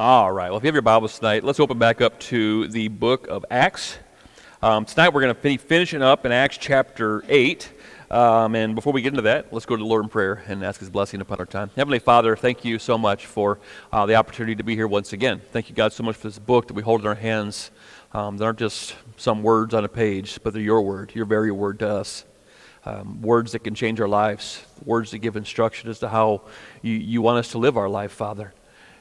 All right. Well, if you have your Bibles tonight, let's open back up to the book of Acts. Um, tonight we're going to be finishing up in Acts chapter 8. Um, and before we get into that, let's go to the Lord in prayer and ask His blessing upon our time. Heavenly Father, thank you so much for uh, the opportunity to be here once again. Thank you, God, so much for this book that we hold in our hands. Um, that aren't just some words on a page, but they're your word, your very word to us. Um, words that can change our lives, words that give instruction as to how you, you want us to live our life, Father.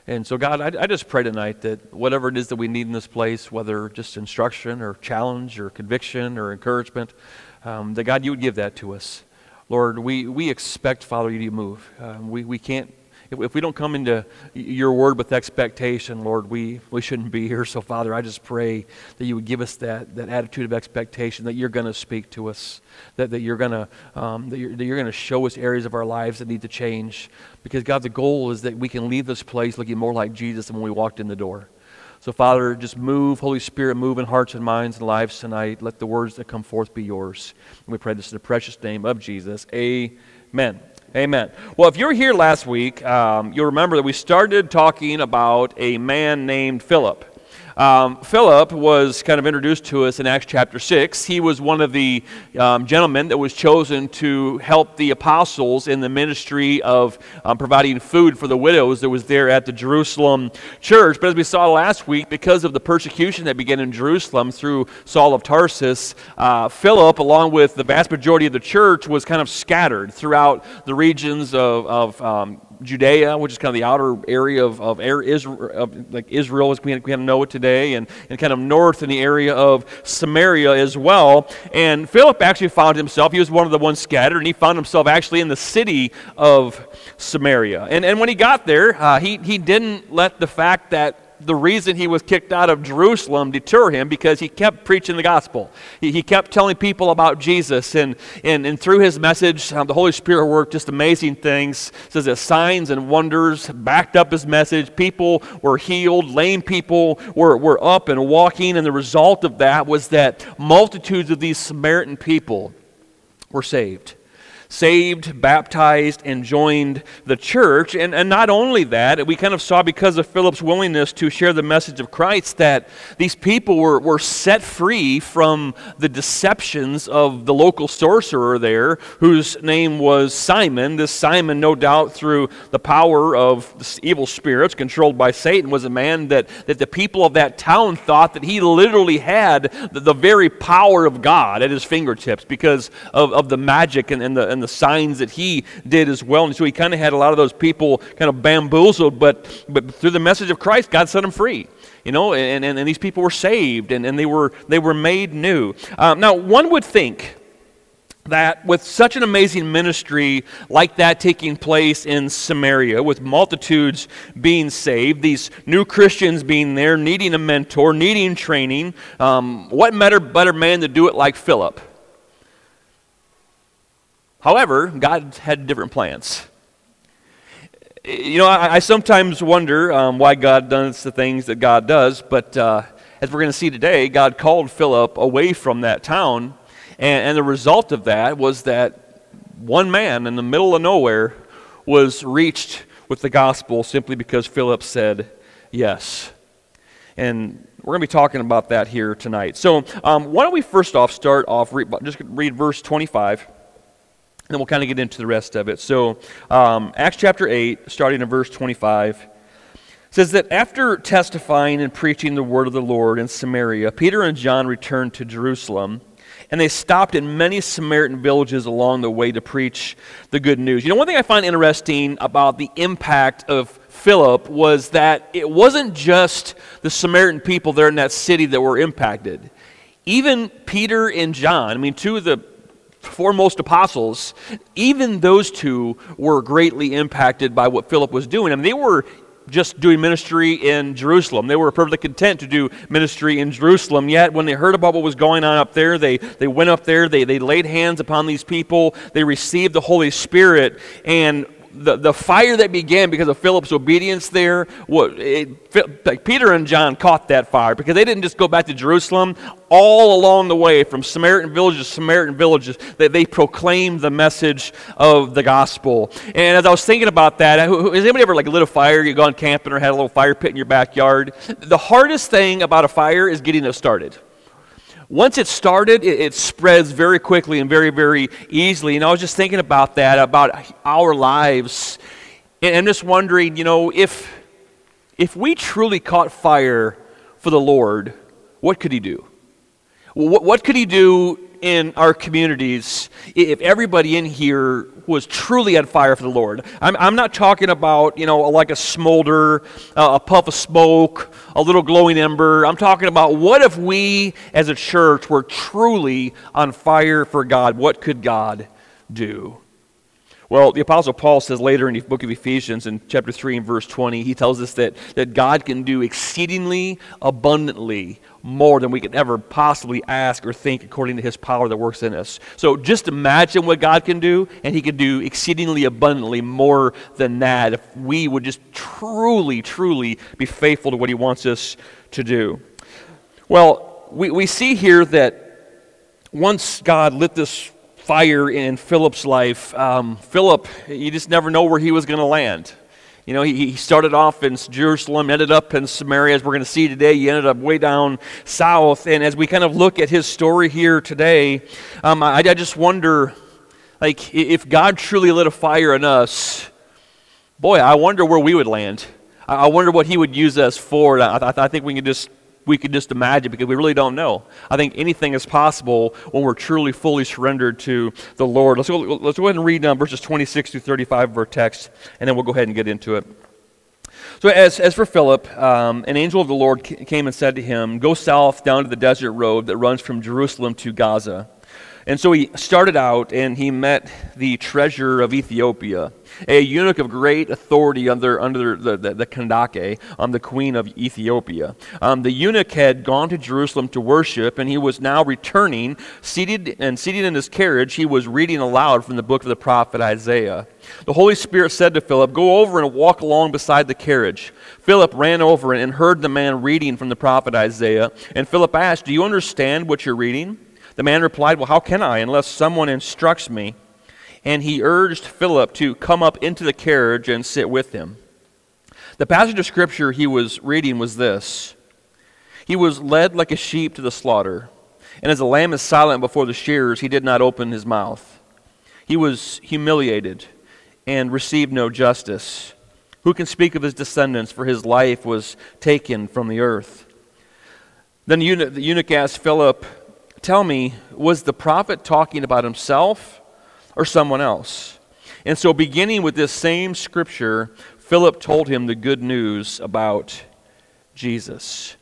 And so, God, I, I, just pray tonight that whatever it is that we need in this place, whether just instruction or challenge or conviction or encouragement, um, that God, you would give that to us. Lord, we, we expect, Father, you to move. Um, we, we can't if, if we don't come into your word with expectation, Lord, we, we shouldn't be here. So, Father, I just pray that you would give us that, that attitude of expectation that you're going to speak to us, that, that you're going to um, that you're, that you're going to show us areas of our lives that need to change. Because, God, the goal is that we can leave this place looking more like Jesus than when we walked in the door. So, Father, just move, Holy Spirit, move in hearts and minds and lives tonight. Let the words that come forth be yours. And we pray this in the precious name of Jesus. Amen. Amen. Well, if you were here last week, um, you'll remember that we started talking about a man named Philip. Um, Philip was kind of introduced to us in Acts chapter 6. He was one of the um, gentlemen that was chosen to help the apostles in the ministry of um, providing food for the widows that was there at the Jerusalem church. But as we saw last week, because of the persecution that began in Jerusalem through Saul of Tarsus, uh, Philip, along with the vast majority of the church, was kind of scattered throughout the regions of, of um, Judea, which is kind of the outer area of, of, Israel, of like Israel as we kind of know it today, and, and kind of north in the area of Samaria as well. And Philip actually found himself, he was one of the ones scattered, and he found himself actually in the city of Samaria. And, and when he got there, uh, he, he didn't let the fact that the reason he was kicked out of Jerusalem deter him because he kept preaching the gospel. He, he kept telling people about Jesus, and, and, and through his message, um, the Holy Spirit worked just amazing things. It says that signs and wonders backed up his message. People were healed, lame people were, were up and walking, and the result of that was that multitudes of these Samaritan people were saved saved, baptized, and joined the church. And, and not only that, we kind of saw because of Philip's willingness to share the message of Christ that these people were, were set free from the deceptions of the local sorcerer there, whose name was Simon. This Simon, no doubt through the power of evil spirits controlled by Satan, was a man that, that the people of that town thought that he literally had the, the very power of God at his fingertips because of, of the magic and, and the, and and the signs that he did as well. And so he kind of had a lot of those people kind of bamboozled, but, but through the message of Christ, God set them free. You know, and, and, and these people were saved and, and they, were, they were made new. Um, now, one would think that with such an amazing ministry like that taking place in Samaria, with multitudes being saved, these new Christians being there, needing a mentor, needing training, um, what better, better man to do it like Philip? However, God had different plans. You know, I, I sometimes wonder um, why God does the things that God does, but uh, as we're going to see today, God called Philip away from that town, and, and the result of that was that one man in the middle of nowhere was reached with the gospel simply because Philip said yes. And we're going to be talking about that here tonight. So, um, why don't we first off start off, just read verse 25 then we'll kind of get into the rest of it. So, um, Acts chapter 8, starting in verse 25, says that after testifying and preaching the word of the Lord in Samaria, Peter and John returned to Jerusalem, and they stopped in many Samaritan villages along the way to preach the good news. You know, one thing I find interesting about the impact of Philip was that it wasn't just the Samaritan people there in that city that were impacted. Even Peter and John, I mean, two of the foremost apostles, even those two were greatly impacted by what Philip was doing. I mean, they were just doing ministry in Jerusalem. They were perfectly content to do ministry in Jerusalem. Yet, when they heard about what was going on up there, they, they went up there, they, they laid hands upon these people, they received the Holy Spirit, and the, the fire that began because of Philip's obedience there, what, it, like Peter and John caught that fire because they didn't just go back to Jerusalem. All along the way, from Samaritan villages to Samaritan villages, that they, they proclaimed the message of the gospel. And as I was thinking about that, has anybody ever like lit a fire? You gone camping or had a little fire pit in your backyard? The hardest thing about a fire is getting it started. Once it's started, it, it, spreads very quickly and very, very easily. And I was just thinking about that, about our lives. And I'm just wondering, you know, if, if we truly caught fire for the Lord, what could He do? What, what could He do in our communities if everybody in here was truly on fire for the Lord. I'm, I'm not talking about, you know, like a smolder, uh, a puff of smoke, a little glowing ember. I'm talking about what if we as a church were truly on fire for God? What could God do? Well, the Apostle Paul says later in the book of Ephesians, in chapter 3 and verse 20, he tells us that, that God can do exceedingly abundantly more than we could ever possibly ask or think according to his power that works in us. So just imagine what God can do, and he can do exceedingly abundantly more than that if we would just truly, truly be faithful to what he wants us to do. Well, we, we see here that once God lit this fire in Philip's life, um, Philip, you just never know where he was going to land. You know, he, he started off in Jerusalem, ended up in Samaria, as we're going to see today. He ended up way down south. And as we kind of look at his story here today, um, I, I just wonder, like, if God truly lit a fire in us, boy, I wonder where we would land. I wonder what he would use us for. I, I think we can just we could just imagine because we really don't know. I think anything is possible when we're truly fully surrendered to the Lord. Let's go, let's go ahead and read um, verses 26 through 35 of our text, and then we'll go ahead and get into it. So, as, as for Philip, um, an angel of the Lord came and said to him, Go south down to the desert road that runs from Jerusalem to Gaza. And so he started out and he met the treasurer of Ethiopia, a eunuch of great authority under, under the, the, the Kandake, um, the queen of Ethiopia. Um, the eunuch had gone to Jerusalem to worship, and he was now returning, seated and seated in his carriage. He was reading aloud from the book of the prophet Isaiah. The Holy Spirit said to Philip, Go over and walk along beside the carriage. Philip ran over and heard the man reading from the prophet Isaiah. And Philip asked, Do you understand what you're reading? The man replied, Well, how can I unless someone instructs me? And he urged Philip to come up into the carriage and sit with him. The passage of scripture he was reading was this He was led like a sheep to the slaughter, and as a lamb is silent before the shearers, he did not open his mouth. He was humiliated and received no justice. Who can speak of his descendants? For his life was taken from the earth. Then the eunuch, the eunuch asked Philip, Tell me, was the prophet talking about himself or someone else? And so, beginning with this same scripture, Philip told him the good news about Jesus.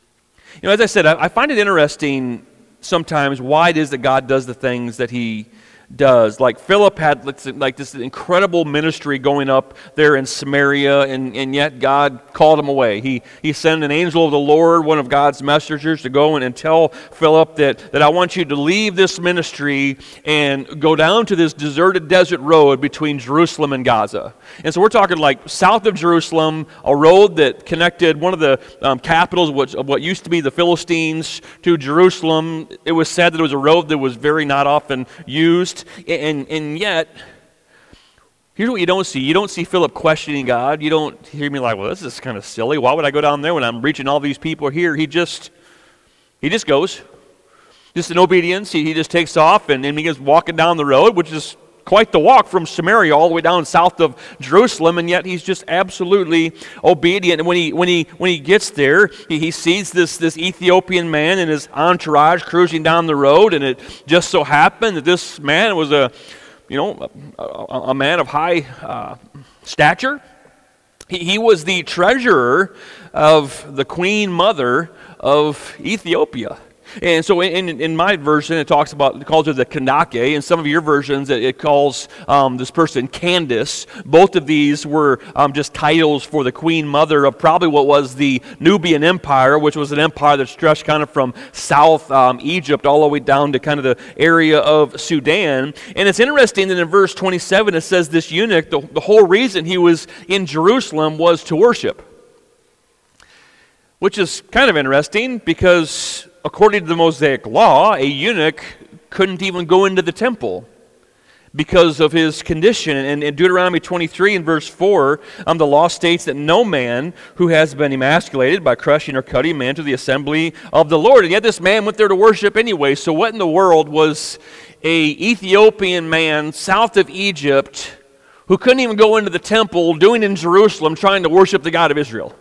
You know, as I said, I, I find it interesting sometimes why it is that God does the things that he does. Like Philip had like this incredible ministry going up there in Samaria, and, and yet God called him away. He, he sent an angel of the Lord, one of God's messengers, to go and, and tell Philip that, that I want you to leave this ministry and go down to this deserted desert road between Jerusalem and Gaza. And so we're talking like south of Jerusalem, a road that connected one of the um, capitals which, of what used to be the Philistines to Jerusalem. It was said that it was a road that was very not often used. And, and yet, here's what you don't see. You don't see Philip questioning God. You don't hear me like, well, this is kind of silly. Why would I go down there when I'm reaching all these people here? He just, he just goes. Just in obedience, he, he just takes off and, and he goes walking down the road, which is quite the walk from Samaria all the way down south of Jerusalem, and yet he's just absolutely obedient. And when he, when he, when he gets there, he, he sees this, this Ethiopian man and his entourage cruising down the road, and it just so happened that this man was a, you know, a, a, a man of high uh, stature. He, he was the treasurer of the queen mother of Ethiopia. And so in, in my version, it talks about, it calls her the Kandake. In some of your versions, it, it calls um, this person Candace. Both of these were um, just titles for the queen mother of probably what was the Nubian Empire, which was an empire that stretched kind of from South um, Egypt all the way down to kind of the area of Sudan. And it's interesting that in verse 27, it says this eunuch, the, the whole reason he was in Jerusalem was to worship. Which is kind of interesting because according to the Mosaic law, a eunuch couldn't even go into the temple because of his condition. And in Deuteronomy 23 and verse 4, um, the law states that no man who has been emasculated by crushing or cutting man to the assembly of the Lord. And yet this man went there to worship anyway. So what in the world was a Ethiopian man south of Egypt who couldn't even go into the temple doing in Jerusalem trying to worship the God of Israel?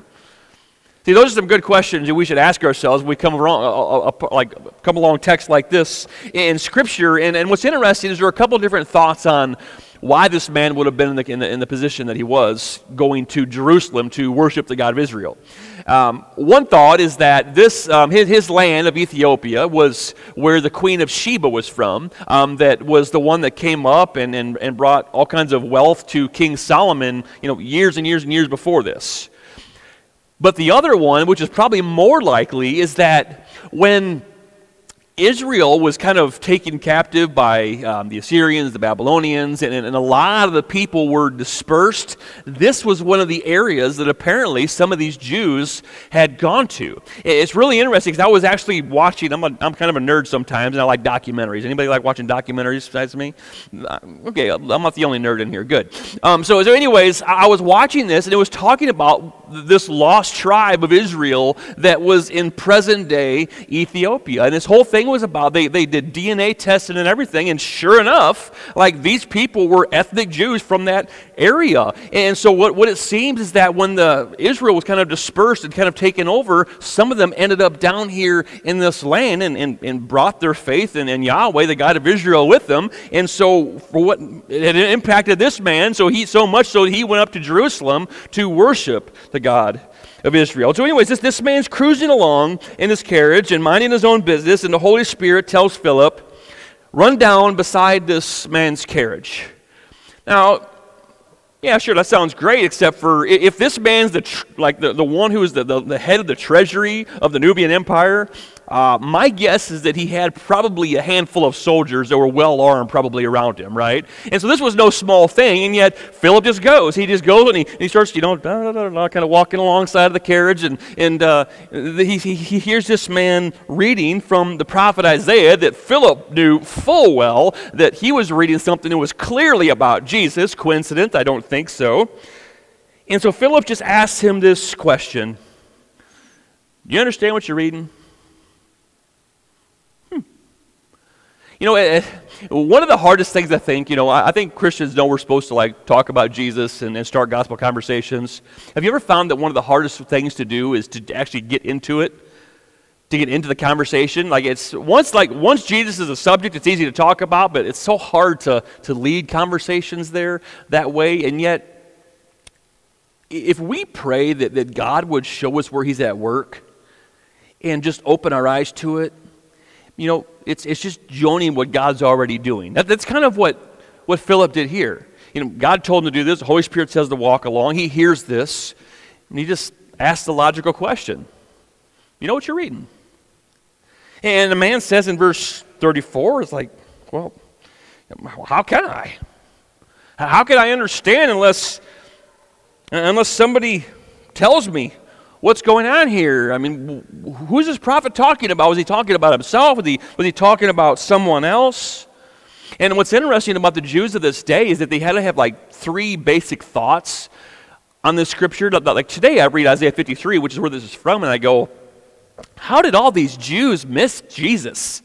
See, those are some good questions that we should ask ourselves when we come along, like, come along text like this in Scripture. And, and what's interesting is there are a couple different thoughts on why this man would have been in the, in the, in the position that he was, going to Jerusalem to worship the God of Israel. Um, one thought is that this, um, his, his, land of Ethiopia was where the queen of Sheba was from, um, that was the one that came up and, and, and brought all kinds of wealth to King Solomon, you know, years and years and years before this. But the other one, which is probably more likely, is that when Israel was kind of taken captive by um, the Assyrians, the Babylonians, and, and, a lot of the people were dispersed. This was one of the areas that apparently some of these Jews had gone to. It's really interesting because I was actually watching, I'm, a, I'm kind of a nerd sometimes, and I like documentaries. Anybody like watching documentaries besides me? Uh, okay, I'm not the only nerd in here. Good. Um, so, so, anyways, I was watching this, and it was talking about this lost tribe of Israel that was in present day Ethiopia. And this whole thing was about. They, they did DNA testing and everything, and sure enough, like these people were ethnic Jews from that area. And so what, what it seems is that when the Israel was kind of dispersed and kind of taken over, some of them ended up down here in this land and, and, and brought their faith in, in Yahweh, the God of Israel, with them. And so for what it impacted this man, so he so much so he went up to Jerusalem to worship the God of Israel. So, anyways, this, this man's cruising along in his carriage and minding his own business, and the Holy Spirit tells Philip, run down beside this man's carriage. Now, yeah, sure, that sounds great, except for if this man's the tr- like the, the one who is the, the, the head of the treasury of the Nubian Empire, uh, my guess is that he had probably a handful of soldiers that were well armed, probably around him, right? And so this was no small thing, and yet Philip just goes. He just goes and he, and he starts, you know, kind of walking alongside of the carriage, and, and uh, he, he, he hears this man reading from the prophet Isaiah that Philip knew full well that he was reading something that was clearly about Jesus. Coincidence? I don't think so. And so Philip just asks him this question Do you understand what you're reading? You know, eh, eh, one of the hardest things I think, you know, I think Christians know we're supposed to like talk about Jesus and, and start gospel conversations. Have you ever found that one of the hardest things to do is to actually get into it? To get into the conversation? Like it's once like once Jesus is a subject, it's easy to talk about, but it's so hard to, to lead conversations there that way. And yet, if we pray that, that God would show us where He's at work and just open our eyes to it, you know, it's, it's just joining what God's already doing. That, that's kind of what, what Philip did here. You know, God told him to do this. The Holy Spirit says to walk along. He hears this, and he just asks the logical question. You know what you're reading? And the man says in verse 34, it's like, well, how can I? How can I understand unless, unless somebody tells me what's going on here? I mean, who's this prophet talking about? Was he talking about himself? Was he, was he talking about someone else? And what's interesting about the Jews of this day is that they had to have like three basic thoughts on this scripture. Like today, I read Isaiah 53, which is where this is from, and I go, how did all these Jews miss Jesus?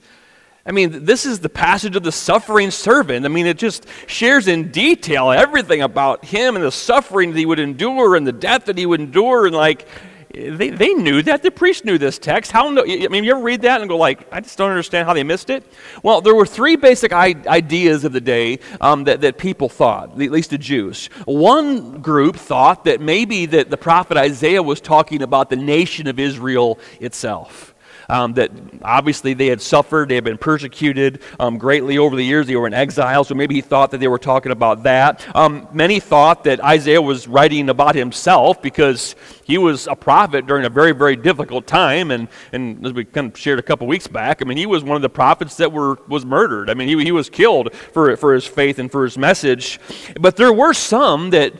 I mean, this is the passage of the suffering servant. I mean, it just shares in detail everything about him and the suffering that he would endure and the death that he would endure. And, like, they, they knew that. The priest knew this text. How, I mean, you ever read that and go like, I just don't understand how they missed it? Well, there were three basic ideas of the day um, that, that people thought, at least the Jews. One group thought that maybe that the prophet Isaiah was talking about the nation of Israel itself. Um, that obviously they had suffered, they had been persecuted um, greatly over the years. They were in exile, so maybe he thought that they were talking about that. Um, many thought that Isaiah was writing about himself because he was a prophet during a very, very difficult time. And, and as we kind of shared a couple weeks back, I mean, he was one of the prophets that were, was murdered. I mean, he, he was killed for, for his faith and for his message. But there were some that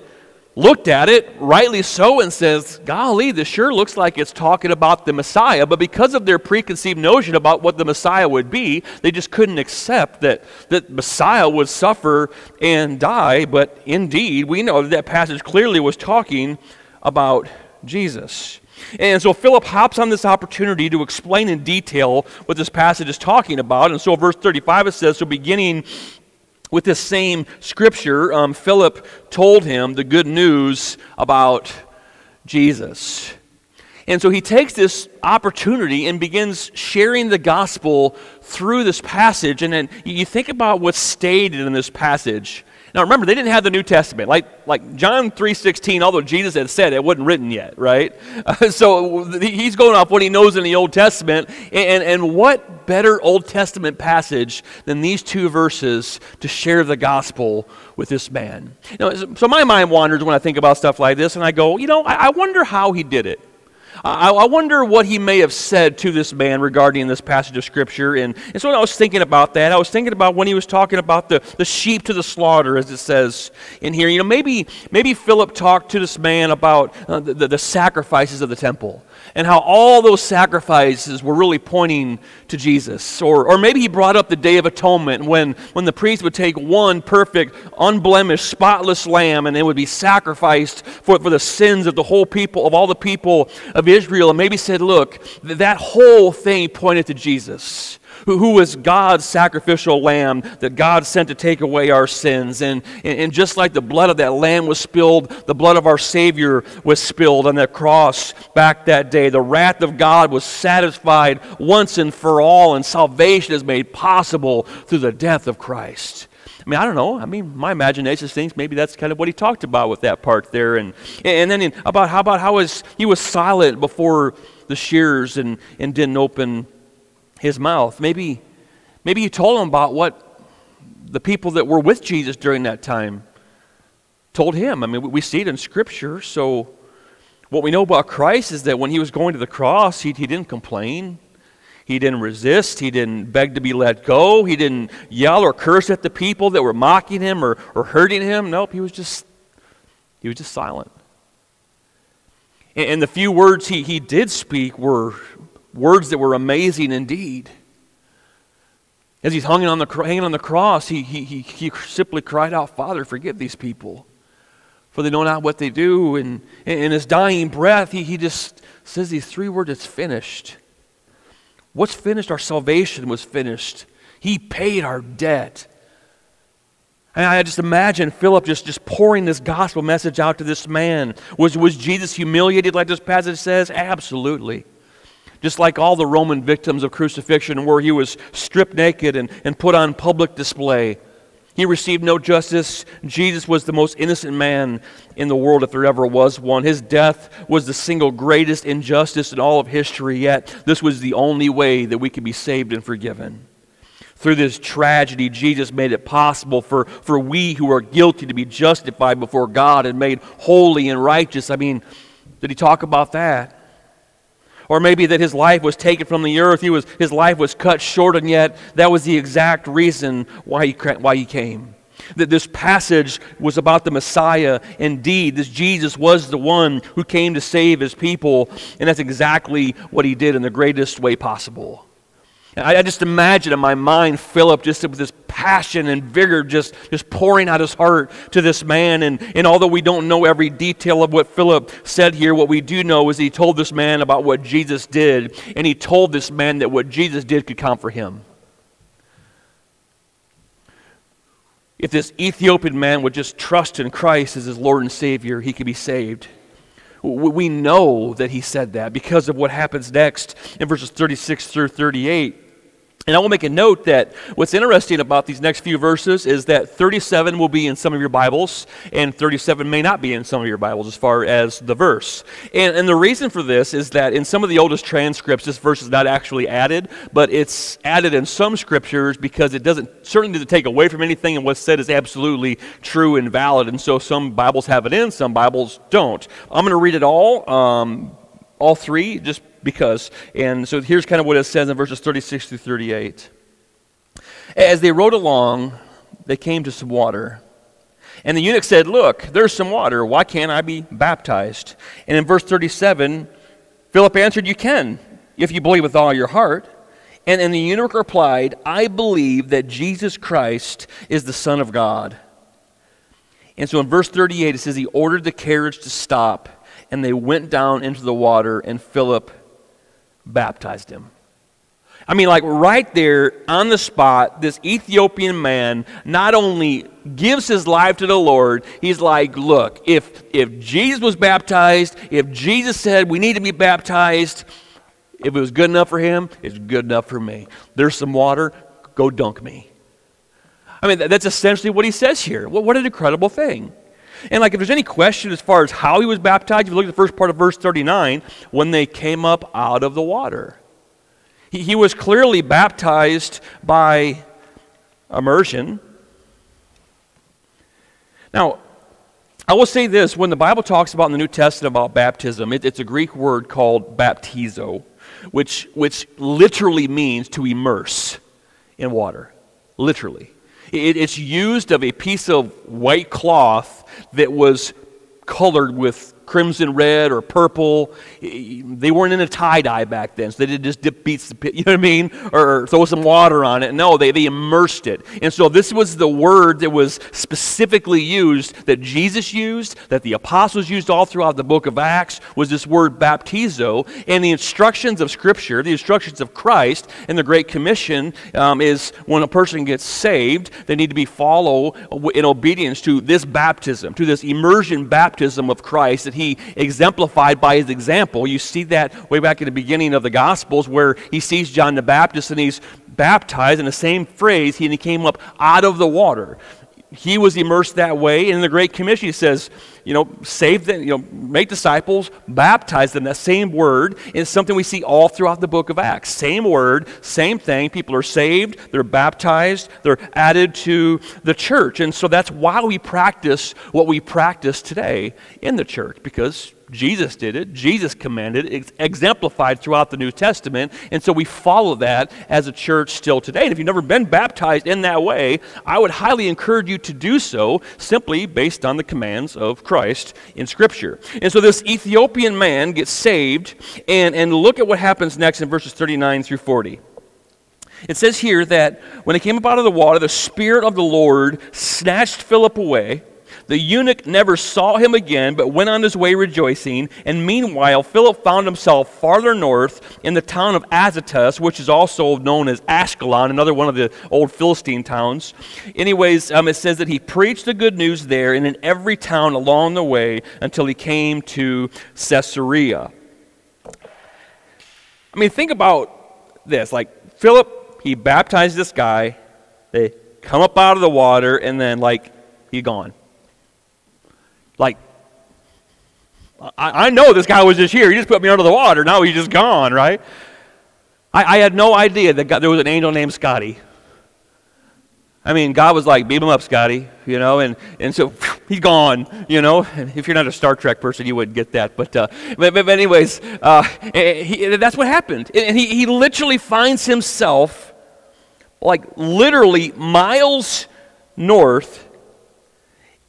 looked at it, rightly so, and says, Golly, this sure looks like it's talking about the Messiah. But because of their preconceived notion about what the Messiah would be, they just couldn't accept that, that Messiah would suffer and die. But indeed, we know that, that passage clearly was talking about Jesus. And so Philip hops on this opportunity to explain in detail what this passage is talking about. And so, verse 35 it says, So beginning with this same scripture, um, Philip told him the good news about Jesus. And so he takes this opportunity and begins sharing the gospel through this passage. And then you think about what's stated in this passage. Now remember, they didn't have the New Testament. Like, like John 3.16, although Jesus had said it, wasn't written yet, right? Uh, so he's going off what he knows in the Old Testament. And, and what better Old Testament passage than these two verses to share the gospel with this man? So my mind wanders when I think about stuff like this, and I go, you know, I, I wonder how he did it. I, I, wonder what he may have said to this man regarding this passage of Scripture. And, and so I was thinking about that, I was thinking about when he was talking about the, the sheep to the slaughter, as it says in here. You know, maybe, maybe Philip talked to this man about uh, the, the sacrifices of the temple and how all those sacrifices were really pointing to Jesus. Or, or maybe he brought up the Day of Atonement when, when the priest would take one perfect, unblemished, spotless lamb and it would be sacrificed for, for the sins of the whole people, of all the people of Israel. And maybe said, look, that whole thing pointed to Jesus who, who was God's sacrificial lamb that God sent to take away our sins. And, and, just like the blood of that lamb was spilled, the blood of our Savior was spilled on that cross back that day. The wrath of God was satisfied once and for all, and salvation is made possible through the death of Christ. I mean, I don't know. I mean, my imagination thinks maybe that's kind of what he talked about with that part there. And, and then in, about how about how was, he was silent before the shears and, and didn't open his mouth. Maybe, maybe you told him about what the people that were with Jesus during that time told him. I mean, we see it in Scripture. So, what we know about Christ is that when he was going to the cross, he, he didn't complain. He didn't resist. He didn't beg to be let go. He didn't yell or curse at the people that were mocking him or, or hurting him. Nope, he was just he was just silent. And, and the few words he, he did speak were words that were amazing indeed. As he's hanging on the, hanging on the cross, he, he, he, he simply cried out, Father, forgive these people, for they know not what they do. And in his dying breath, he, he just says these three words it's finished. What's finished? Our salvation was finished. He paid our debt. And I just imagine Philip just, just pouring this gospel message out to this man. Was, was Jesus humiliated like this passage says? Absolutely just like all the Roman victims of crucifixion, where he was stripped naked and, and put on public display. He received no justice. Jesus was the most innocent man in the world, if there ever was one. His death was the single greatest injustice in all of history, yet, this was the only way that we could be saved and forgiven. Through this tragedy, Jesus made it possible for, for we who are guilty to be justified before God and made holy and righteous. I mean, did he talk about that? Or maybe that his life was taken from the earth, he was, his life was cut short, and yet that was the exact reason why he, why he came. That this passage was about the Messiah. Indeed, this Jesus was the one who came to save his people, and that's exactly what he did in the greatest way possible. I, I just imagine in my mind Philip just with this passion and vigor just, just pouring out his heart to this man. And, and although we don't know every detail of what Philip said here, what we do know is he told this man about what Jesus did, and he told this man that what Jesus did could count for him. If this Ethiopian man would just trust in Christ as his Lord and Savior, he could be saved. We know that he said that because of what happens next in verses 36 through 38. And I will make a note that what's interesting about these next few verses is that 37 will be in some of your Bibles, and 37 may not be in some of your Bibles as far as the verse. And, and the reason for this is that in some of the oldest transcripts, this verse is not actually added, but it's added in some scriptures because it doesn't, certainly doesn't take away from anything, and what's said is absolutely true and valid. And so some Bibles have it in, some Bibles don't. I'm going to read it all, um, all three, just because. And so here's kind of what it says in verses 36 through 38. As they rode along, they came to some water. And the eunuch said, Look, there's some water. Why can't I be baptized? And in verse 37, Philip answered, You can, if you believe with all your heart. And, and the eunuch replied, I believe that Jesus Christ is the Son of God. And so in verse 38, it says, He ordered the carriage to stop, and they went down into the water, and Philip baptized him. I mean, like right there on the spot, this Ethiopian man not only gives his life to the Lord, he's like, look, if, if Jesus was baptized, if Jesus said we need to be baptized, if it was good enough for him, it's good enough for me. There's some water, go dunk me. I mean, that's essentially what he says here. what an incredible thing. And like, if there's any question as far as how he was baptized, if you look at the first part of verse 39, when they came up out of the water, he, he was clearly baptized by immersion. Now, I will say this when the Bible talks about in the New Testament about baptism, it, it's a Greek word called baptizo, which, which literally means to immerse in water. Literally. It, it's used of a piece of white cloth that was colored with crimson red or purple. They weren't in a tie dye back then, so they didn't just dip pit you know what I mean? Or throw some water on it. No, they, they immersed it. And so this was the word that was specifically used, that Jesus used, that the apostles used all throughout the book of Acts, was this word baptizo. And the instructions of Scripture, the instructions of Christ in the Great Commission um, is when a person gets saved, they need to be follow in obedience to this baptism, to this immersion baptism of Christ that he exemplified by his example. You see that way back in the beginning of the Gospels where he sees John the Baptist and he's baptized in the same phrase, he came up out of the water. He was immersed that way. And in the Great Commission, he says, you know, save them, you know, make disciples, baptize them. That same word is something we see all throughout the book of Acts. Same word, same thing. People are saved, they're baptized, they're added to the church. And so that's why we practice what we practice today in the church, because Jesus did it, Jesus commanded it, it's exemplified throughout the New Testament, and so we follow that as a church still today. And if you've never been baptized in that way, I would highly encourage you to do so simply based on the commands of Christ in Scripture. And so this Ethiopian man gets saved, and, and look at what happens next in verses 39 through 40. It says here that when he came up out of the water, the Spirit of the Lord snatched Philip away the eunuch never saw him again, but went on his way rejoicing. And meanwhile, Philip found himself farther north in the town of Azotus, which is also known as Ashkelon, another one of the old Philistine towns. Anyways, um, it says that he preached the good news there and in every town along the way until he came to Caesarea. I mean, think about this. Like, Philip, he baptized this guy, they come up out of the water, and then, like, he gone. Like, I, I know this guy was just here. He just put me under the water. Now he's just gone, right? I, I had no idea that God, there was an angel named Scotty. I mean, God was like, beam him up, Scotty, you know, and, and so he's gone, you know. And if you're not a Star Trek person, you wouldn't get that. But, uh, but, but, anyways, uh, he, that's what happened. And he, he literally finds himself, like, literally miles north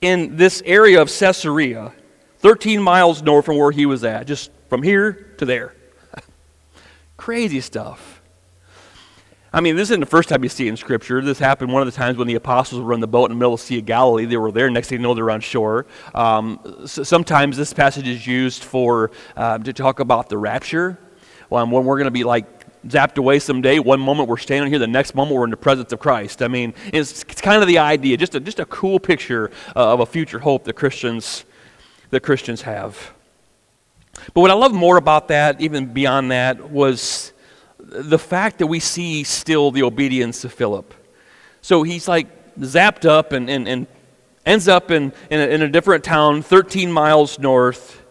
in this area of Caesarea, 13 miles north from where he was at, just from here to there. Crazy stuff. I mean, this isn't the first time you see it in Scripture. This happened one of the times when the apostles were on the boat in the middle of the Sea of Galilee. They were there. Next thing you know, they're on shore. Um, so sometimes this passage is used for uh, to talk about the rapture. Um, when we're going to be like zapped away someday. One moment we're standing here, the next moment we're in the presence of Christ. I mean, it's, it's kind of the idea, just a, just a cool picture uh, of a future hope that Christians, that Christians have. But what I love more about that, even beyond that, was the fact that we see still the obedience of Philip. So he's like zapped up and, and, and ends up in, in a, in, a, different town 13 miles north.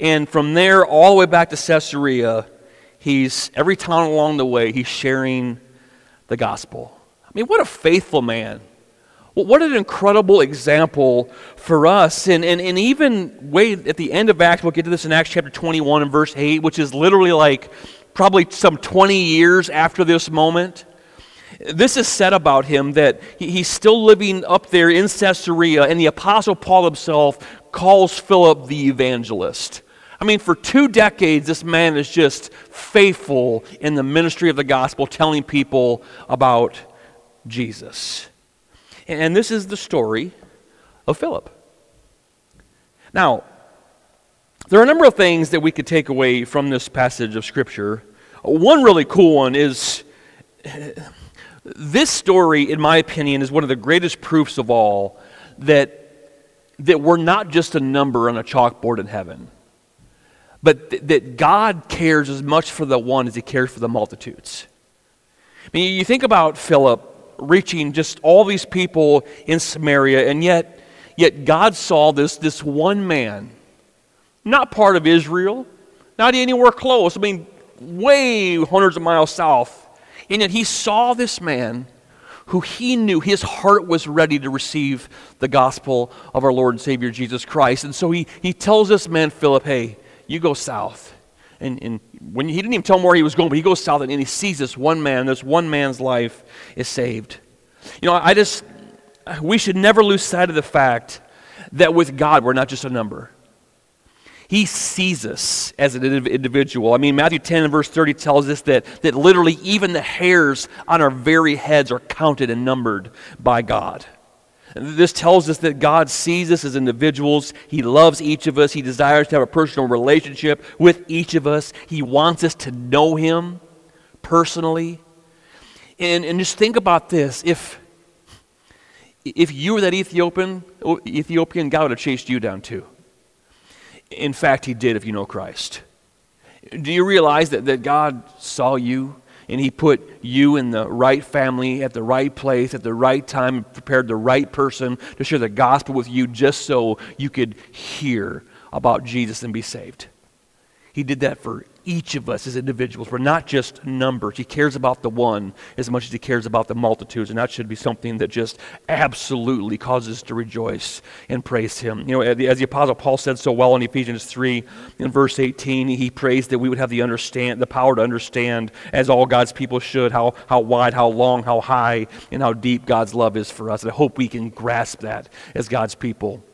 And from there all the way back to Caesarea, he's every town along the way, he's sharing the gospel. I mean, what a faithful man. What an incredible example for us. And, and, and even way at the end of Acts, we'll get to this in Acts chapter 21 and verse 8, which is literally like probably some 20 years after this moment. This is said about him that he, he's still living up there in Caesarea, and the Apostle Paul himself calls Philip the evangelist. I mean, for two decades, this man is just faithful in the ministry of the gospel, telling people about Jesus. And this is the story of Philip. Now, there are a number of things that we could take away from this passage of Scripture. One really cool one is this story, in my opinion, is one of the greatest proofs of all that, that we're not just a number on a chalkboard in heaven, but th- that God cares as much for the one as he cares for the multitudes. I mean, you think about Philip reaching just all these people in Samaria, and yet, yet God saw this, this one man, not part of Israel, not anywhere close, I mean, way hundreds of miles south, and yet he saw this man who he knew his heart was ready to receive the gospel of our Lord and Savior Jesus Christ. And so he, he tells this man, Philip, hey, you go south. And, and when he didn't even tell him where he was going, but he goes south and he sees this one man, this one man's life is saved. You know, I just, we should never lose sight of the fact that with God, we're not just a number. He sees us as an individual. I mean, Matthew 10 and verse 30 tells us that, that literally even the hairs on our very heads are counted and numbered by God. This tells us that God sees us as individuals. He loves each of us. He desires to have a personal relationship with each of us. He wants us to know Him personally. And, and just think about this. If, if you were that Ethiopian, oh, Ethiopian, God would have chased you down too. In fact, He did if you know Christ. Do you realize that, that God saw you and He put you in the right family at the right place at the right time and prepared the right person to share the gospel with you just so you could hear about Jesus and be saved. He did that for each of us as individuals. We're not just numbers. He cares about the one as much as he cares about the multitudes, and that should be something that just absolutely causes us to rejoice and praise him. You know, as the Apostle Paul said so well in Ephesians 3, in verse 18, he prays that we would have the understand, the power to understand, as all God's people should, how, how wide, how long, how high, and how deep God's love is for us. And I hope we can grasp that as God's people.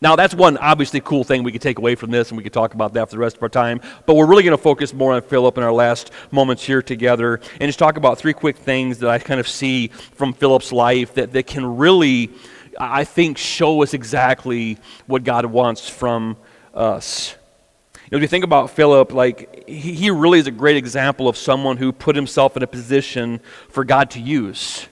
Now, that's one obviously cool thing we could take away from this, and we could talk about that for the rest of our time. But we're really going to focus more on Philip in our last moments here together and just talk about three quick things that I kind of see from Philip's life that, that can really, I think, show us exactly what God wants from us. You know, if you think about Philip, like, he, he really is a great example of someone who put himself in a position for God to use.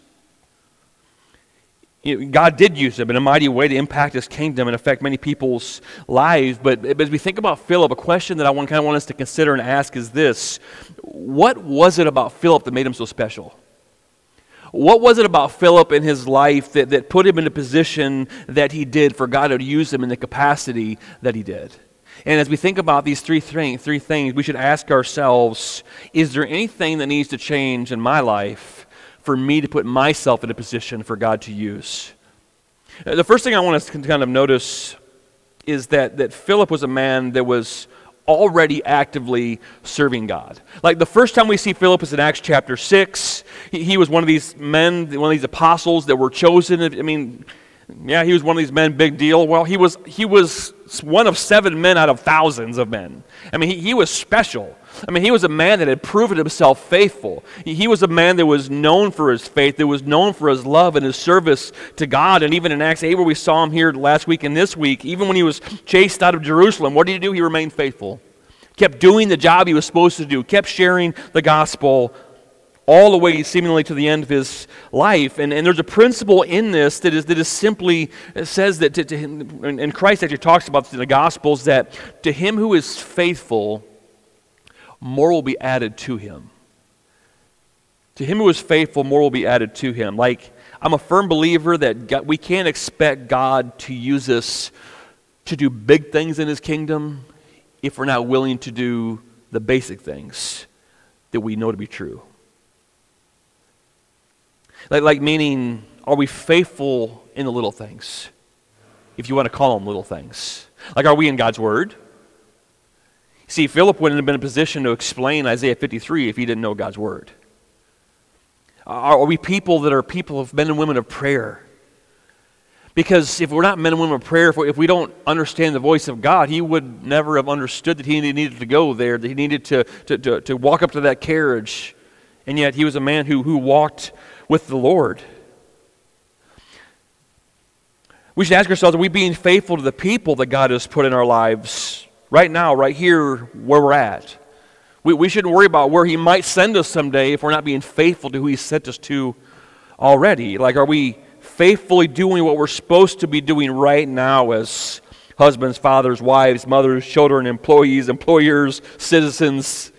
God did use him in a mighty way to impact his kingdom and affect many people's lives. But, but as we think about Philip, a question that I want, kind of want us to consider and ask is this What was it about Philip that made him so special? What was it about Philip in his life that, that put him in a position that he did for God to use him in the capacity that he did? And as we think about these three, th- three things, we should ask ourselves is there anything that needs to change in my life for me to put myself in a position for God to use. Uh, the first thing I want us to kind of notice is that, that Philip was a man that was already actively serving God. Like the first time we see Philip is in Acts chapter 6. He, he was one of these men, one of these apostles that were chosen. I mean, yeah, he was one of these men, big deal. Well, he was, he was one of seven men out of thousands of men. I mean, he, he was special. I mean, he was a man that had proven himself faithful. He was a man that was known for his faith, that was known for his love and his service to God. And even in Acts 8, where we saw him here last week and this week, even when he was chased out of Jerusalem, what did he do? He remained faithful. Kept doing the job he was supposed to do, kept sharing the gospel all the way seemingly to the end of his life. And, and there's a principle in this that is, that is simply says that, to, to him, and Christ actually talks about in the Gospels, that to him who is faithful, more will be added to him. To him who is faithful, more will be added to him. Like, I'm a firm believer that God, we can't expect God to use us to do big things in his kingdom if we're not willing to do the basic things that we know to be true. Like, like meaning, are we faithful in the little things? If you want to call them little things. Like, are we in God's Word? See, Philip wouldn't have been in a position to explain Isaiah 53 if he didn't know God's Word. Are we people that are people of men and women of prayer? Because if we're not men and women of prayer, if we, if we don't understand the voice of God, he would never have understood that he needed to go there, that he needed to, to, to, to walk up to that carriage. And yet he was a man who, who walked with the Lord. We should ask ourselves are we being faithful to the people that God has put in our lives right now, right here where we're at? We, we shouldn't worry about where He might send us someday if we're not being faithful to who He sent us to already. Like, are we faithfully doing what we're supposed to be doing right now as husbands, fathers, wives, mothers, children, employees, employers, citizens?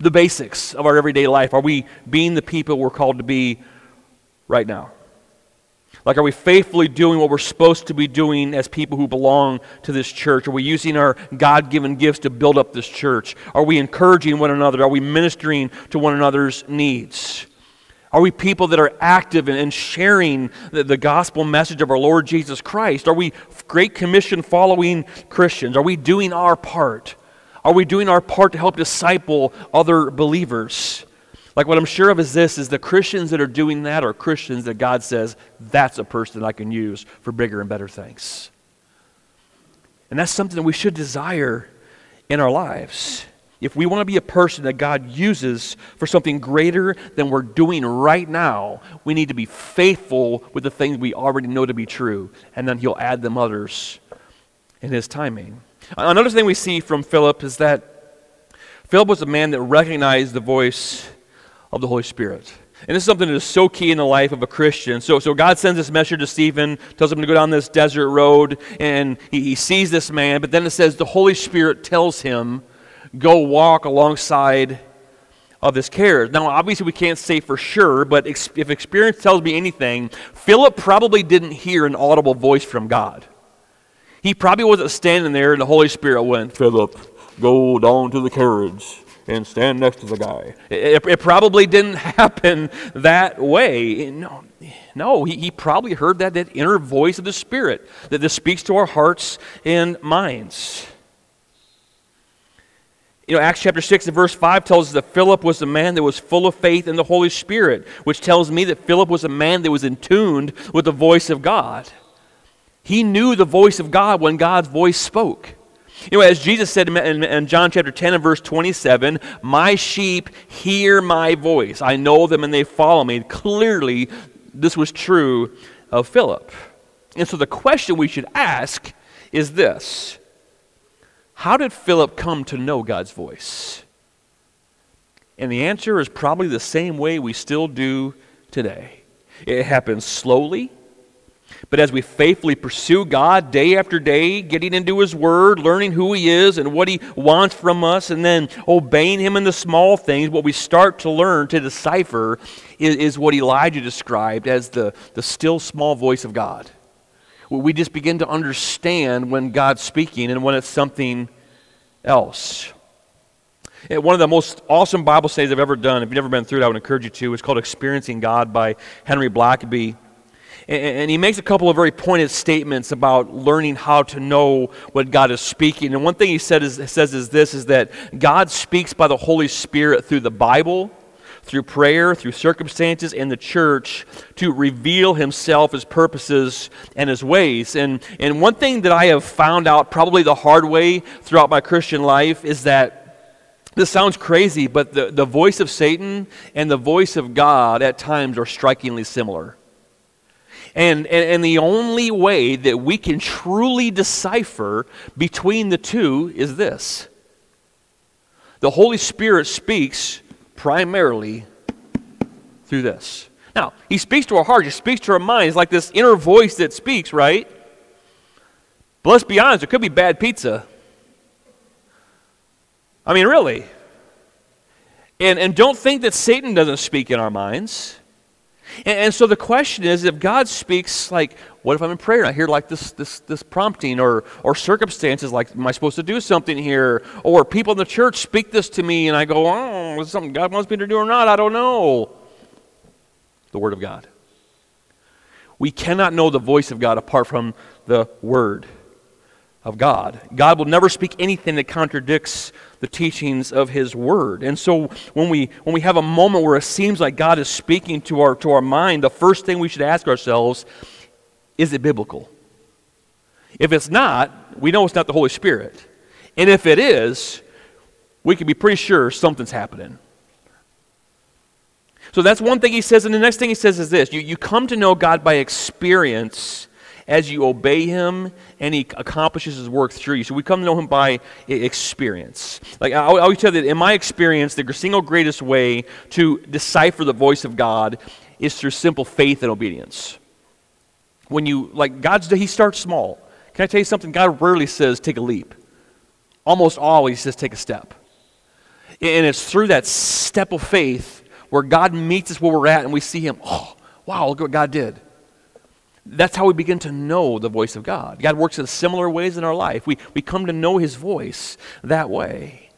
The basics of our everyday life. Are we being the people we're called to be right now? Like, are we faithfully doing what we're supposed to be doing as people who belong to this church? Are we using our God given gifts to build up this church? Are we encouraging one another? Are we ministering to one another's needs? Are we people that are active in, sharing the, the gospel message of our Lord Jesus Christ? Are we Great Commission following Christians? Are we doing our part? Are we doing our part to help disciple other believers? Like, what I'm sure of is this is the Christians that are doing that are Christians that God says, that's a person I can use for bigger and better things. And that's something that we should desire in our lives. If we want to be a person that God uses for something greater than we're doing right now, we need to be faithful with the things we already know to be true, and then He'll add them others in His timing. Another thing we see from Philip is that Philip was a man that recognized the voice of the Holy Spirit. And this is something that is so key in the life of a Christian. So, so God sends this message to Stephen, tells him to go down this desert road, and he, he sees this man, but then it says the Holy Spirit tells him, go walk alongside of this carriage. Now, obviously, we can't say for sure, but ex- if experience tells me anything, Philip probably didn't hear an audible voice from God. He probably wasn't standing there, and the Holy Spirit went, Philip, go down to the carriage and stand next to the guy. It, it probably didn't happen that way. No, no he, he probably heard that, that inner voice of the Spirit that this speaks to our hearts and minds. You know, Acts chapter 6 and verse 5 tells us that Philip was a man that was full of faith in the Holy Spirit, which tells me that Philip was a man that was in tuned with the voice of God. He knew the voice of God when God's voice spoke. Know, as Jesus said in, in, John chapter 10 and verse 27, My sheep hear my voice. I know them and they follow me. Clearly, this was true of Philip. And so the question we should ask is this How did Philip come to know God's voice? And the answer is probably the same way we still do today. It happens slowly but as we faithfully pursue God day after day, getting into His Word, learning who He is and what He wants from us, and then obeying Him in the small things, what we start to learn to decipher is, is what Elijah described as the, the still small voice of God. We just begin to understand when God's speaking and when it's something else. One of the most awesome Bible studies I've ever done, if you've never been through it, I would encourage you to. It's called Experiencing God by Henry Blackaby. And he makes a couple of very pointed statements about learning how to know what God is speaking. And one thing he said is, says is this is that God speaks by the Holy Spirit through the Bible, through prayer, through circumstances, and the church to reveal himself, his purposes, and his ways. And, and one thing that I have found out probably the hard way throughout my Christian life is that this sounds crazy, but the, the voice of Satan and the voice of God at times are strikingly similar. And, and, and, the only way that we can truly decipher between the two is this the Holy Spirit speaks primarily through this. Now, He speaks to our hearts, He speaks to our minds like this inner voice that speaks, right? But let's be honest, it could be bad pizza. I mean, really. And, and don't think that Satan doesn't speak in our minds. And, and, so the question is if God speaks, like, what if I'm in prayer and I hear like this, this, this prompting or, or circumstances like, am I supposed to do something here? Or people in the church speak this to me and I go, oh, is something God wants me to do or not? I don't know. The Word of God. We cannot know the voice of God apart from the Word of God. God will never speak anything that contradicts the teachings of his word. And so when we when we have a moment where it seems like God is speaking to our to our mind, the first thing we should ask ourselves is it biblical? If it's not, we know it's not the Holy Spirit. And if it is, we can be pretty sure something's happening. So that's one thing he says. And the next thing he says is this you, you come to know God by experience as you obey him and he accomplishes his work through you. So we come to know him by experience. Like I always tell you that in my experience, the single greatest way to decipher the voice of God is through simple faith and obedience. When you, like, God's, he starts small. Can I tell you something? God rarely says take a leap. Almost always says take a step. And it's through that step of faith where God meets us where we're at and we see him. Oh, wow, look what God did that's how we begin to know the voice of God. God works in similar ways in our life. We, we come to know His voice that way.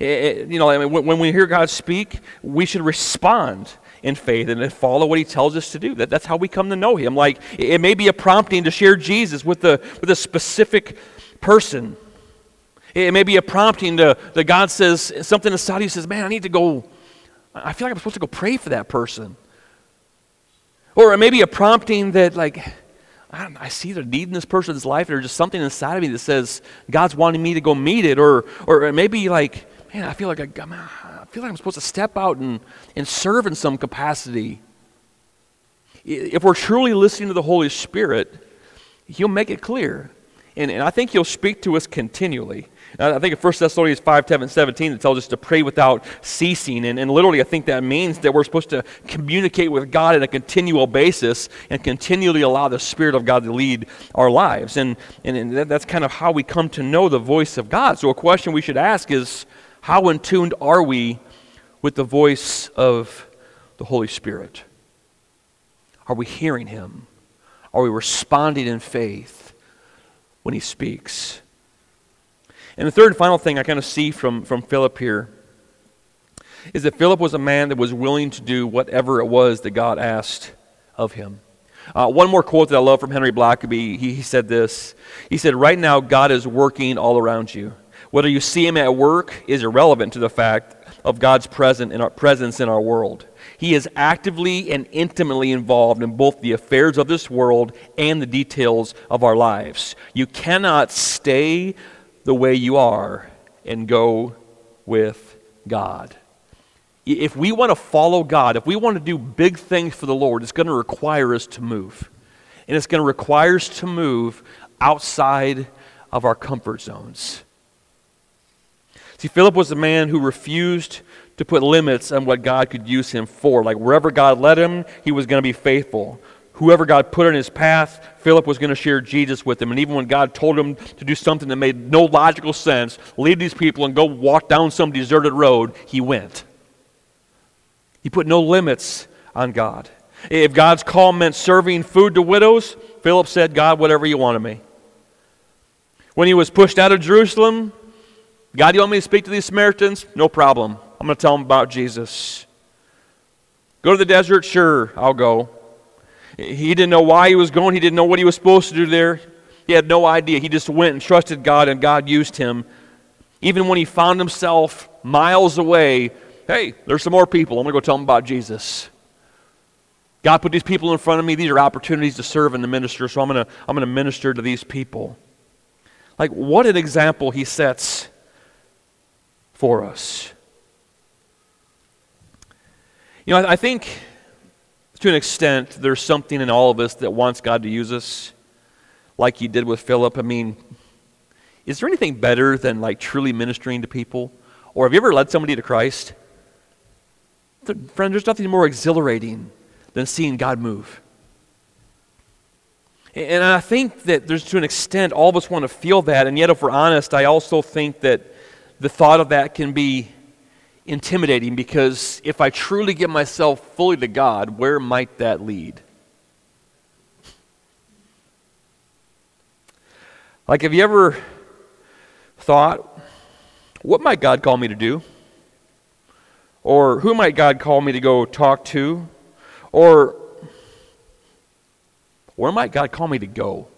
It, it, you know, I mean, when, when, we hear God speak, we should respond in faith and follow what He tells us to do. That, that's how we come to know Him. Like, it, it may be a prompting to share Jesus with, the, with a specific person. It may be a prompting to, that God says something inside you says, Man, I need to go. I feel like I'm supposed to go pray for that person. Or maybe a prompting that, like, I, I, see the need in this person's life, or just something inside of me that says God's wanting me to go meet it. Or, or maybe like, man, I feel like I, I feel like I'm supposed to step out and, and serve in some capacity. If we're truly listening to the Holy Spirit, He'll make it clear. And, and I think He'll speak to us continually. I think in 1 Thessalonians 5, 10, and 17, it tells us to pray without ceasing. And, and literally, I think that means that we're supposed to communicate with God on a continual basis and continually allow the Spirit of God to lead our lives. And, and, and that's kind of how we come to know the voice of God. So, a question we should ask is how in tuned are we with the voice of the Holy Spirit? Are we hearing Him? Are we responding in faith when He speaks? And the third and final thing I kind of see from, from Philip here is that Philip was a man that was willing to do whatever it was that God asked of him. Uh, one more quote that I love from Henry Blackaby. He, he said this. He said, Right now, God is working all around you. Whether you see him at work is irrelevant to the fact of God's present in our, presence in our world. He is actively and intimately involved in both the affairs of this world and the details of our lives. You cannot stay the way you are and go with God. If we want to follow God, if we want to do big things for the Lord, it's going to require us to move. And it's going to require us to move outside of our comfort zones. See, Philip was a man who refused to put limits on what God could use him for. Like wherever God led him, he was going to be faithful whoever God put in his path, Philip was going to share Jesus with him. And even when God told him to do something that made no logical sense, leave these people and go walk down some deserted road, he went. He put no limits on God. If God's call meant serving food to widows, Philip said, God, whatever you want of me. When he was pushed out of Jerusalem, God, you want me to speak to these Samaritans? No problem. I'm going to tell them about Jesus. Go to the desert? Sure, I'll go. He didn't know why he was going, he didn't know what he was supposed to do there. He had no idea. He just went and trusted God, and God used him. Even when he found himself miles away, hey, there's some more people. I'm going to go tell them about Jesus. God put these people in front of me. These are opportunities to serve in the minister, so I'm going to, I'm going to minister to these people. Like, what an example he sets for us. You know, I, I think to an extent, there's something in all of us that wants God to use us, like He did with Philip. I mean, is there anything better than like truly ministering to people? Or have you ever led somebody to Christ? Friend, there's nothing more exhilarating than seeing God move. And I think that there's to an extent all of us want to feel that, and yet if we're honest, I also think that the thought of that can be intimidating because if I truly give myself fully to God, where might that lead? Like, have you ever thought, what might God call me to do? Or who might God call me to go talk to? Or where might God call me to go?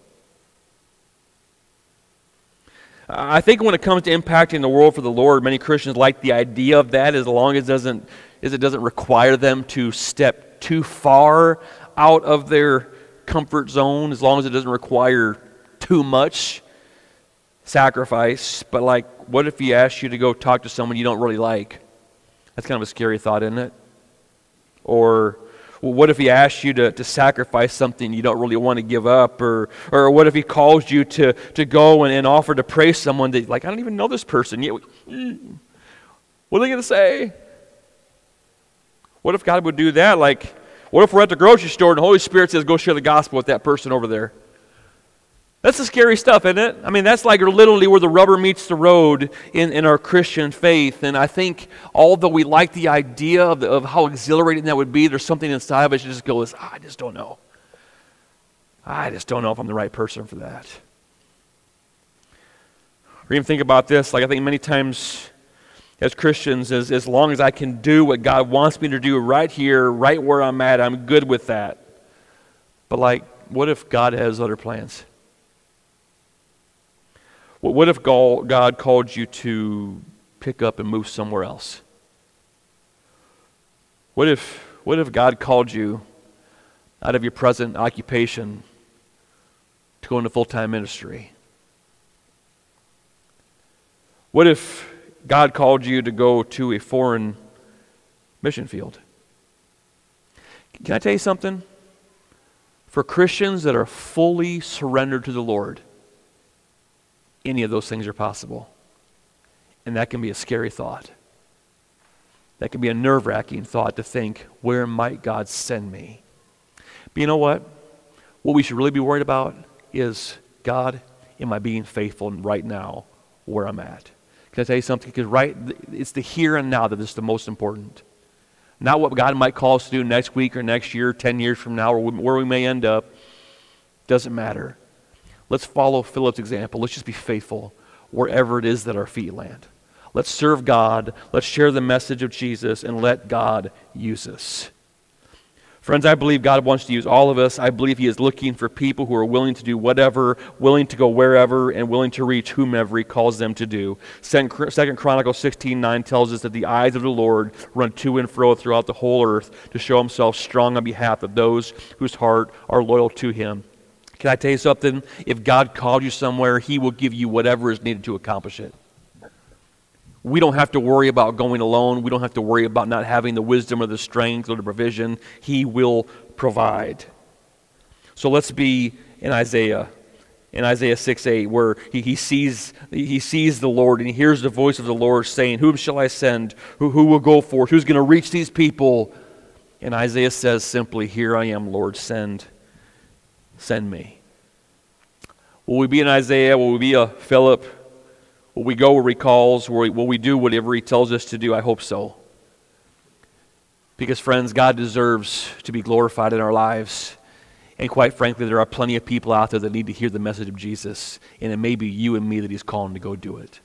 I think when it comes to impacting the world for the Lord, many Christians like the idea of that as long as it doesn't, as it doesn't require them to step too far out of their comfort zone, as long as it doesn't require too much sacrifice. But, like, what if he asked you to go talk to someone you don't really like? That's kind of a scary thought, isn't it? Or what if he asks you to, to sacrifice something you don't really want to give up? Or, or what if he calls you to, to go and, and offer to pray someone that, like, I don't even know this person yet? What are they going to say? What if God would do that? Like, what if we're at the grocery store and the Holy Spirit says, go share the gospel with that person over there? That's the scary stuff, isn't it? I mean, that's like literally where the rubber meets the road in, in our Christian faith. And I think, although we like the idea of, the, of how exhilarating that would be, there's something inside of us that just goes, ah, I just don't know. I just don't know if I'm the right person for that. Or even think about this. Like, I think many times as Christians, as, as long as I can do what God wants me to do right here, right where I'm at, I'm good with that. But, like, what if God has other plans? What if God called you to pick up and move somewhere else? What if, what if God called you out of your present occupation to go into full time ministry? What if God called you to go to a foreign mission field? Can I tell you something? For Christians that are fully surrendered to the Lord, any of those things are possible. And that can be a scary thought. That can be a nerve wracking thought to think, where might God send me? But you know what? What we should really be worried about is, God, am I being faithful right now where I'm at? Can I tell you something? Because right, it's the here and now that is the most important. Not what God might call us to do next week or next year, 10 years from now, or where we may end up. Doesn't matter. Let's follow Philip's example. Let's just be faithful wherever it is that our feet land. Let's serve God. Let's share the message of Jesus and let God use us. Friends, I believe God wants to use all of us. I believe He is looking for people who are willing to do whatever, willing to go wherever, and willing to reach whomever He calls them to do. Second Chronicles 16 9 tells us that the eyes of the Lord run to and fro throughout the whole earth to show Himself strong on behalf of those whose heart are loyal to Him. Can I tell you something? If God called you somewhere, He will give you whatever is needed to accomplish it. We don't have to worry about going alone. We don't have to worry about not having the wisdom or the strength or the provision. He will provide. So let's be in Isaiah, in Isaiah 6 8, where he, he, sees, he sees the Lord and he hears the voice of the Lord saying, Whom shall I send? Who, who will go forth? Who's going to reach these people? And Isaiah says simply, Here I am, Lord, send Send me. Will we be an Isaiah? Will we be a Philip? Will we go where he calls? Will we, will we do whatever he tells us to do? I hope so. Because, friends, God deserves to be glorified in our lives. And quite frankly, there are plenty of people out there that need to hear the message of Jesus. And it may be you and me that he's calling to go do it.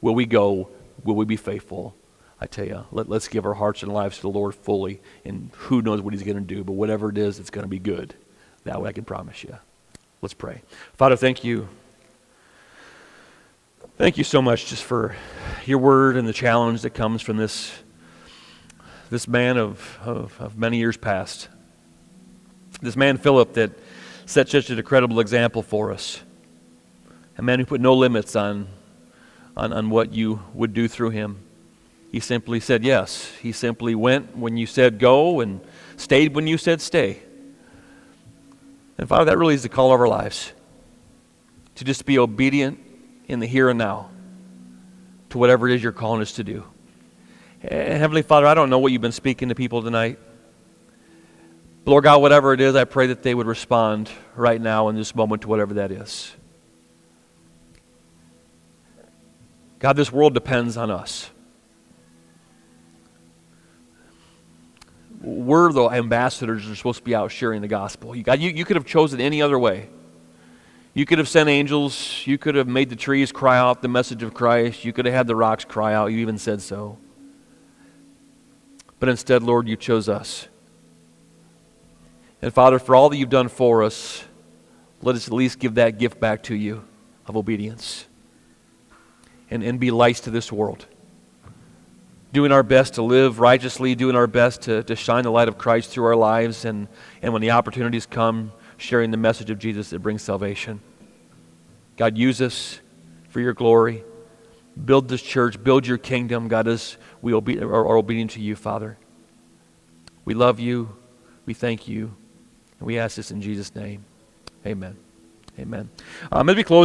Will we go? Will we be faithful? I tell you, let, let's give our hearts and lives to the Lord fully. And who knows what he's going to do, but whatever it is, it's going to be good. That way I can promise you. Let's pray. Father, thank you. Thank you so much just for your word and the challenge that comes from this, this man of, of, of many years past. This man, Philip, that set such an incredible example for us. A man who put no limits on, on, on what you would do through him. He simply said yes. He simply went when you said go and stayed when you said stay. And Father, that really is the call of our lives to just be obedient in the here and now to whatever it is you're calling us to do. And Heavenly Father, I don't know what you've been speaking to people tonight. But Lord God, whatever it is, I pray that they would respond right now in this moment to whatever that is. God, this world depends on us. We're the ambassadors that are supposed to be out sharing the gospel. You, God, you, you could have chosen any other way. You could have sent angels. You could have made the trees cry out the message of Christ. You could have had the rocks cry out. You even said so. But instead, Lord, you chose us. And Father, for all that you've done for us, let us at least give that gift back to you of obedience and, and be lights to this world. Doing our best to live righteously, doing our best to, to shine the light of Christ through our lives, and, and when the opportunities come, sharing the message of Jesus that brings salvation. God, use us for your glory. Build this church, build your kingdom, God, as we obe- are obedient to you, Father. We love you. We thank you. And we ask this in Jesus' name. Amen. Amen. Um, as we close,